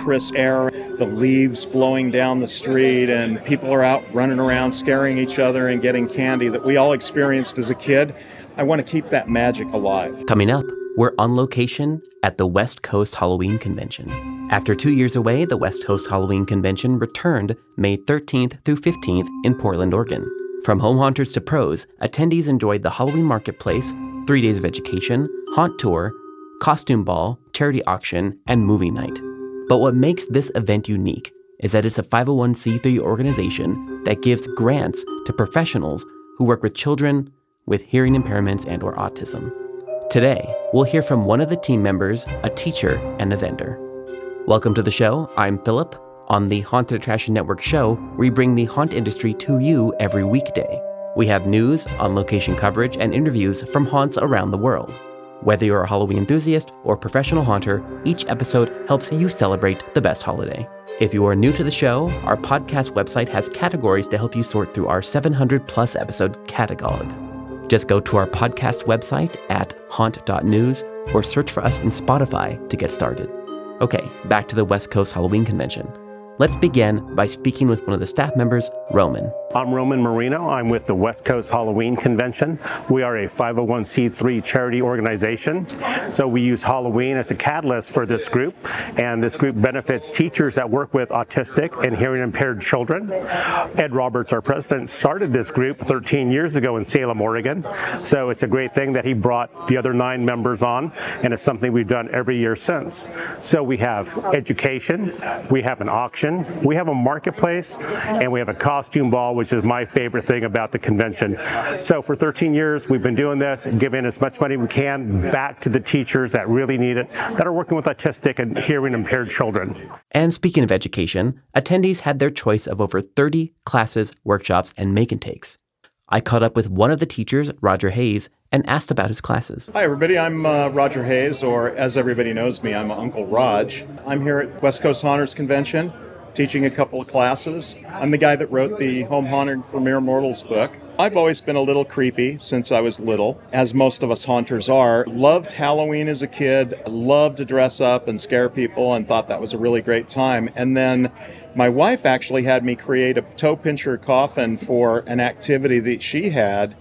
crisp air, the leaves blowing down the street, and people are out running around scaring each other and getting candy that we all experienced as a kid. I want to keep that magic alive. Coming up, we're on location at the West Coast Halloween Convention. After two years away, the West Coast Halloween Convention returned May 13th through 15th in Portland, Oregon. From home haunters to pros, attendees enjoyed the Halloween marketplace, three days of education, haunt tour, costume ball, charity auction, and movie night. But what makes this event unique is that it's a 501c3 organization that gives grants to professionals who work with children with hearing impairments and or autism. Today, we'll hear from one of the team members, a teacher, and a vendor. Welcome to the show. I'm Philip. On the Haunted Attraction Network show, we bring the haunt industry to you every weekday. We have news, on location coverage, and interviews from haunts around the world. Whether you're a Halloween enthusiast or professional haunter, each episode helps you celebrate the best holiday. If you are new to the show, our podcast website has categories to help you sort through our 700 plus episode catalog. Just go to our podcast website at haunt.news or search for us in Spotify to get started. Okay, back to the West Coast Halloween Convention. Let's begin by speaking with one of the staff members, Roman. I'm Roman Marino. I'm with the West Coast Halloween Convention. We are a 501c3 charity organization. So we use Halloween as a catalyst for this group, and this group benefits teachers that work with autistic and hearing impaired children. Ed Roberts, our president, started this group 13 years ago in Salem, Oregon. So it's a great thing that he brought the other nine members on, and it's something we've done every year since. So we have education, we have an auction, we have a marketplace, and we have a costume ball which is my favorite thing about the convention. So for 13 years, we've been doing this, giving as much money we can back to the teachers that really need it, that are working with autistic and hearing impaired children. And speaking of education, attendees had their choice of over 30 classes, workshops, and make and takes. I caught up with one of the teachers, Roger Hayes, and asked about his classes. Hi, everybody. I'm uh, Roger Hayes, or as everybody knows me, I'm Uncle Raj. I'm here at West Coast Haunters Convention teaching a couple of classes. I'm the guy that wrote the Home Haunted for Mere Mortals book. I've always been a little creepy since I was little, as most of us haunters are. Loved Halloween as a kid, loved to dress up and scare people, and thought that was a really great time. And then my wife actually had me create a toe pincher coffin for an activity that she had.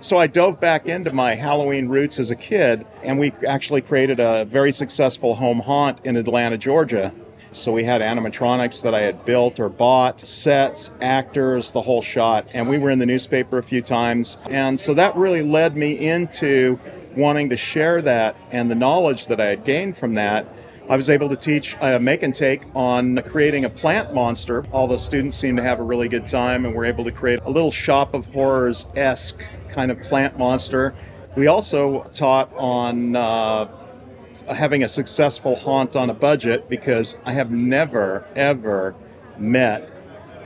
So I dove back into my Halloween roots as a kid, and we actually created a very successful home haunt in Atlanta, Georgia. So we had animatronics that I had built or bought, sets, actors, the whole shot. And we were in the newspaper a few times. And so that really led me into wanting to share that and the knowledge that I had gained from that. I was able to teach a make and take on creating a plant monster. All the students seemed to have a really good time, and we're able to create a little shop of horrors esque kind of plant monster. We also taught on uh, having a successful haunt on a budget because I have never, ever met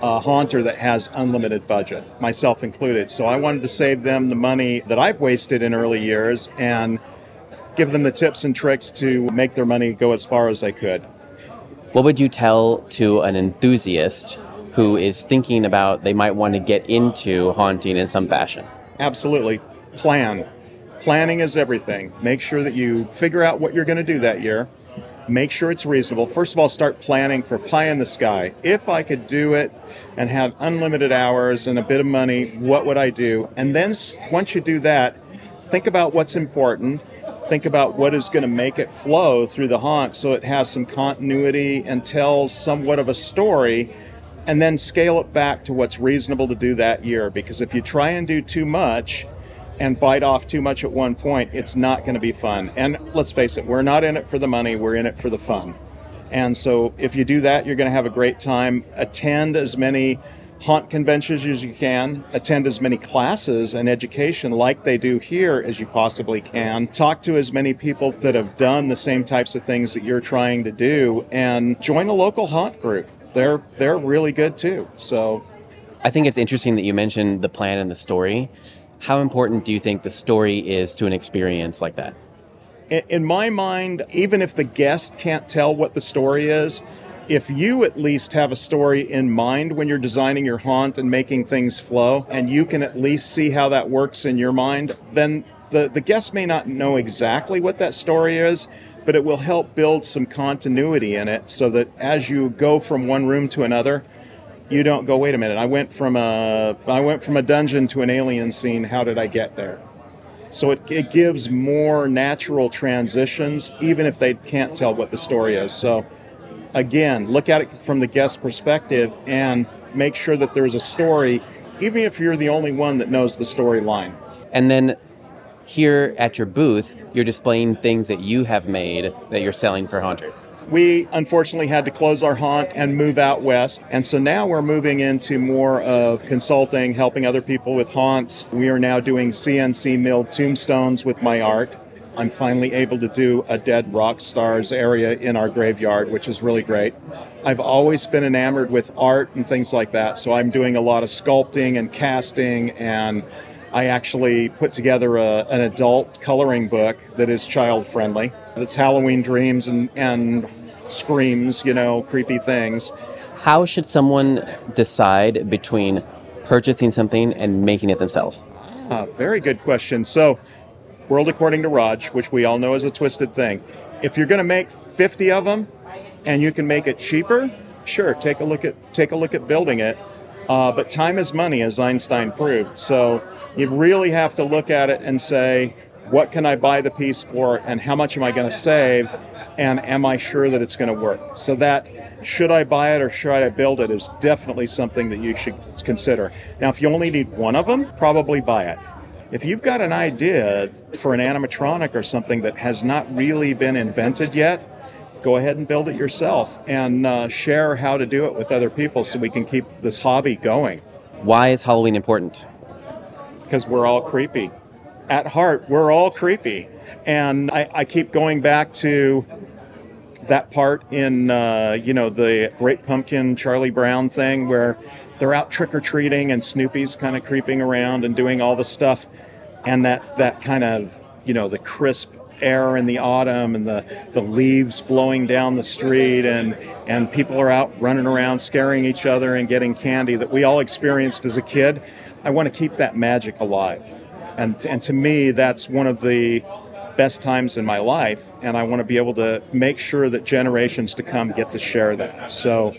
a haunter that has unlimited budget, myself included. So I wanted to save them the money that I've wasted in early years and give them the tips and tricks to make their money go as far as they could. What would you tell to an enthusiast who is thinking about they might want to get into haunting in some fashion? Absolutely. Plan planning is everything. Make sure that you figure out what you're going to do that year. Make sure it's reasonable. First of all, start planning for pie in the sky. If I could do it and have unlimited hours and a bit of money, what would I do? And then once you do that, think about what's important. Think about what is going to make it flow through the haunt so it has some continuity and tells somewhat of a story and then scale it back to what's reasonable to do that year. Because if you try and do too much, and bite off too much at one point, it's not going to be fun. And let's face it, we're not in it for the money, we're in it for the fun. And so if you do that, you're going to have a great time. Attend as many haunt conventions as you can, attend as many classes and education like they do here as you possibly can, talk to as many people that have done the same types of things that you're trying to do, and join a local haunt group. They're they're really good too. So I think it's interesting that you mentioned the plan and the story how important do you think the story is to an experience like that? In my mind, even if the guest can't tell what the story is, if you at least have a story in mind when you're designing your haunt and making things flow, and you can at least see how that works in your mind, then the, the guest may not know exactly what that story is, but it will help build some continuity in it so that as you go from one room to another, you don't go, wait a minute, I went from a I went from a dungeon to an alien scene, how did I get there? So it, it gives more natural transitions, even if they can't tell what the story is. So again, look at it from the guest perspective and make sure that there's a story, even if you're the only one that knows the storyline. And then here at your booth, you're displaying things that you have made that you're selling for haunters. We unfortunately had to close our haunt and move out west. And so now we're moving into more of consulting, helping other people with haunts. We are now doing CNC milled tombstones with my art. I'm finally able to do a dead rock stars area in our graveyard, which is really great. I've always been enamored with art and things like that, so I'm doing a lot of sculpting and casting, and I actually put together a, an adult coloring book that is child friendly. That's Halloween dreams and, and screams, you know, creepy things. How should someone decide between purchasing something and making it themselves? Uh, very good question. So, World According to Raj, which we all know is a twisted thing. If you're going to make 50 of them and you can make it cheaper, sure, take a look at take a look at building it. Uh, but time is money, as Einstein proved. So you really have to look at it and say, what can I buy the piece for, and how much am I going to save, and am I sure that it's going to work? So that should I buy it or should I build it is definitely something that you should consider. Now, if you only need one of them, probably buy it. If you've got an idea for an animatronic or something that has not really been invented yet, go ahead and build it yourself and uh, share how to do it with other people so we can keep this hobby going. Why is Halloween important? Because we're all creepy. At heart, we're all creepy. And I, I keep going back to that part in, uh, you know, the Great Pumpkin Charlie Brown thing where they're out trick or treating and Snoopy's kind of creeping around and doing all the stuff, and that that kind of you know the crisp air in the autumn and the, the leaves blowing down the street and and people are out running around scaring each other and getting candy that we all experienced as a kid. I want to keep that magic alive. And and to me that's one of the best times in my life and I want to be able to make sure that generations to come get to share that. So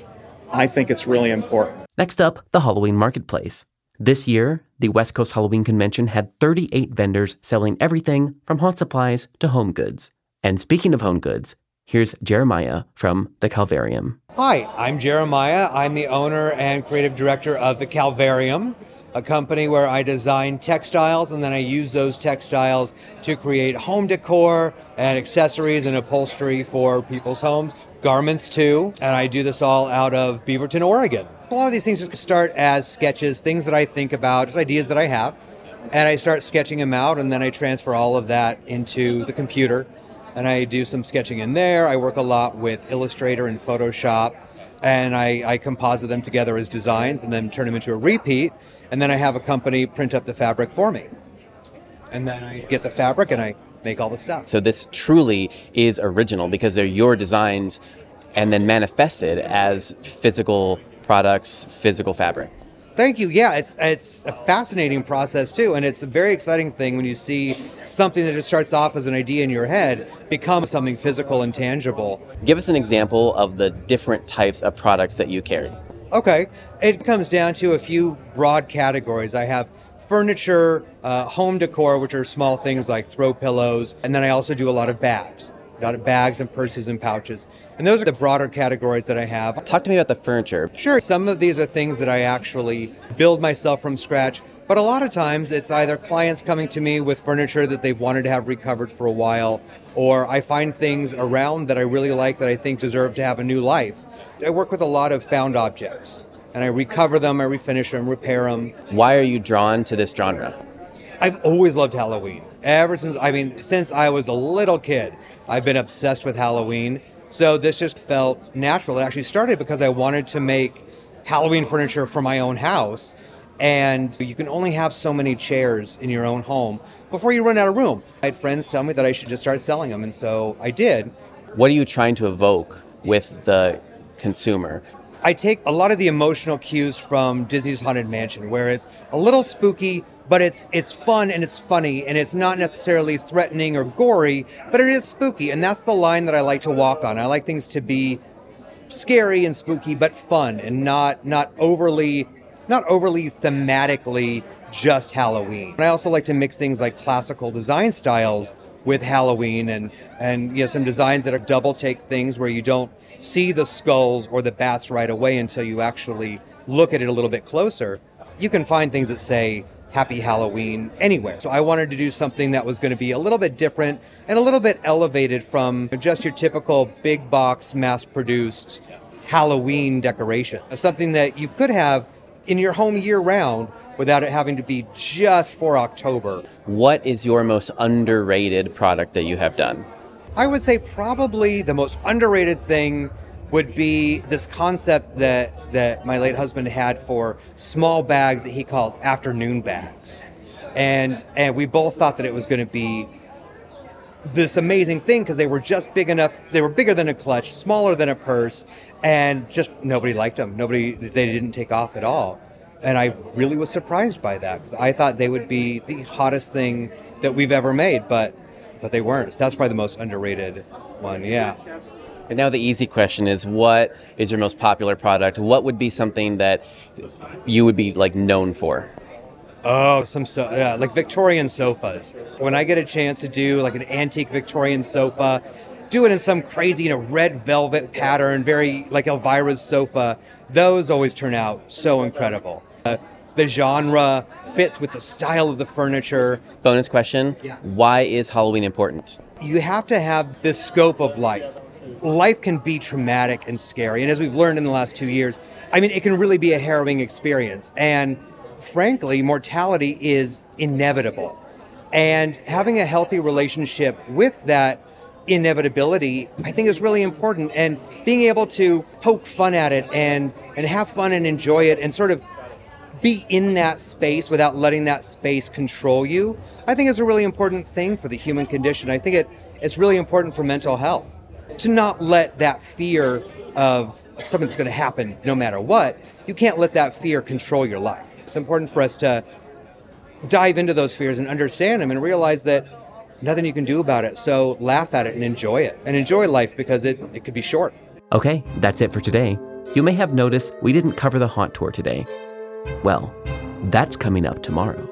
I think it's really important. Next up, the Halloween Marketplace. This year, the West Coast Halloween Convention had 38 vendors selling everything from haunt supplies to home goods. And speaking of home goods, here's Jeremiah from the Calvarium. Hi, I'm Jeremiah. I'm the owner and creative director of the Calvarium, a company where I design textiles and then I use those textiles to create home decor and accessories and upholstery for people's homes, garments too. And I do this all out of Beaverton, Oregon. A lot of these things just start as sketches, things that I think about, just ideas that I have. And I start sketching them out, and then I transfer all of that into the computer. And I do some sketching in there. I work a lot with Illustrator and Photoshop. And I, I composite them together as designs and then turn them into a repeat. And then I have a company print up the fabric for me. And then I get the fabric and I make all the stuff. So this truly is original because they're your designs and then manifested as physical products, physical fabric. Thank you. Yeah, it's it's a fascinating process too, and it's a very exciting thing when you see something that just starts off as an idea in your head become something physical and tangible. Give us an example of the different types of products that you carry. Okay, it comes down to a few broad categories. I have furniture, uh, home decor, which are small things like throw pillows, and then I also do a lot of bags bags and purses and pouches. And those are the broader categories that I have. Talk to me about the furniture. Sure, some of these are things that I actually build myself from scratch, but a lot of times it's either clients coming to me with furniture that they've wanted to have recovered for a while, or I find things around that I really like that I think deserve to have a new life. I work with a lot of found objects. And I recover them, I refinish them, repair them. Why are you drawn to this genre? I've always loved Halloween. Ever since, I mean, since I was a little kid, I've been obsessed with Halloween. So this just felt natural. It actually started because I wanted to make Halloween furniture for my own house. And you can only have so many chairs in your own home before you run out of room. I had friends tell me that I should just start selling them, and so I did. What are you trying to evoke with the consumer? I take a lot of the emotional cues from Disney's Haunted Mansion, where it's a little spooky, but it's it's fun and it's funny and it's not necessarily threatening or gory, but it is spooky, and that's the line that I like to walk on. I like things to be scary and spooky, but fun and not not overly not overly thematically just Halloween. I also like to mix things like classical design styles with Halloween and and you know some designs that are double take things where you don't see the skulls or the bats right away until you actually look at it a little bit closer. You can find things that say Happy Halloween anywhere. So I wanted to do something that was going to be a little bit different and a little bit elevated from just your typical big box, mass produced Halloween decoration. Something that you could have in your home year round without it having to be just for October. What is your most underrated product that you have done? I would say probably the most underrated thing would be this concept that that my late husband had for small bags that he called afternoon bags. And and we both thought that it was going to be this amazing thing because they were just big enough they were bigger than a clutch, smaller than a purse, and just nobody liked them. Nobody they didn't take off at all. And I really was surprised by that because I thought they would be the hottest thing that we've ever made, but but they weren't. So that's probably the most underrated one. Yeah. And now the easy question is what is your most popular product? What would be something that you would be like known for? Oh, some so yeah, like Victorian sofas. When I get a chance to do like an antique Victorian sofa, do it in some crazy, you know, red velvet pattern, very like Elvira's sofa. Those always turn out so incredible. The genre fits with the style of the furniture. Bonus question Yeah. Why is Halloween important? You have to have this scope of life. Life can be traumatic and scary. And as we've learned in the last two years, I mean, it can really be a harrowing experience. And frankly, mortality is inevitable. And having a healthy relationship with that inevitability, I think, is really important. And being able to poke fun at it and, and have fun and enjoy it and sort of be in that space without letting that space control you, I think is a really important thing for the human condition. I think it, it's really important for mental health to not let that fear of something's going to happen no matter what, you can't let that fear control your life. It's important for us to dive into those fears and understand them and realize that nothing you can do about it. So laugh at it and enjoy it and enjoy life because it, it could be short. Okay, that's it for today. You may have noticed we didn't cover the haunt tour today. Well, that's coming up tomorrow.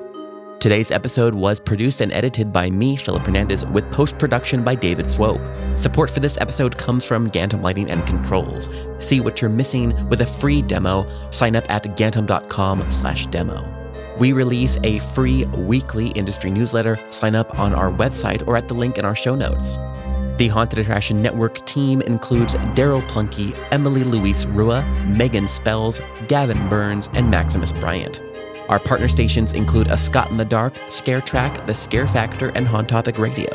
Today's episode was produced and edited by me, Philip Hernandez, with post production by David Swope. Support for this episode comes from Gantom Lighting and Controls. See what you're missing with a free demo. Sign up at gantom.com/demo. We release a free weekly industry newsletter. Sign up on our website or at the link in our show notes. The Haunted Attraction Network team includes Daryl Plunkey, Emily Louise Rua, Megan Spells, Gavin Burns, and Maximus Bryant. Our partner stations include A Scott in the Dark, Scare Track, The Scare Factor, and Haunt Topic Radio.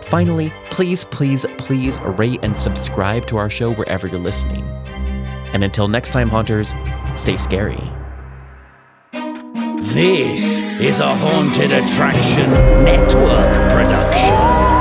Finally, please, please, please rate and subscribe to our show wherever you're listening. And until next time, Haunters, stay scary. This is a Haunted Attraction Network production.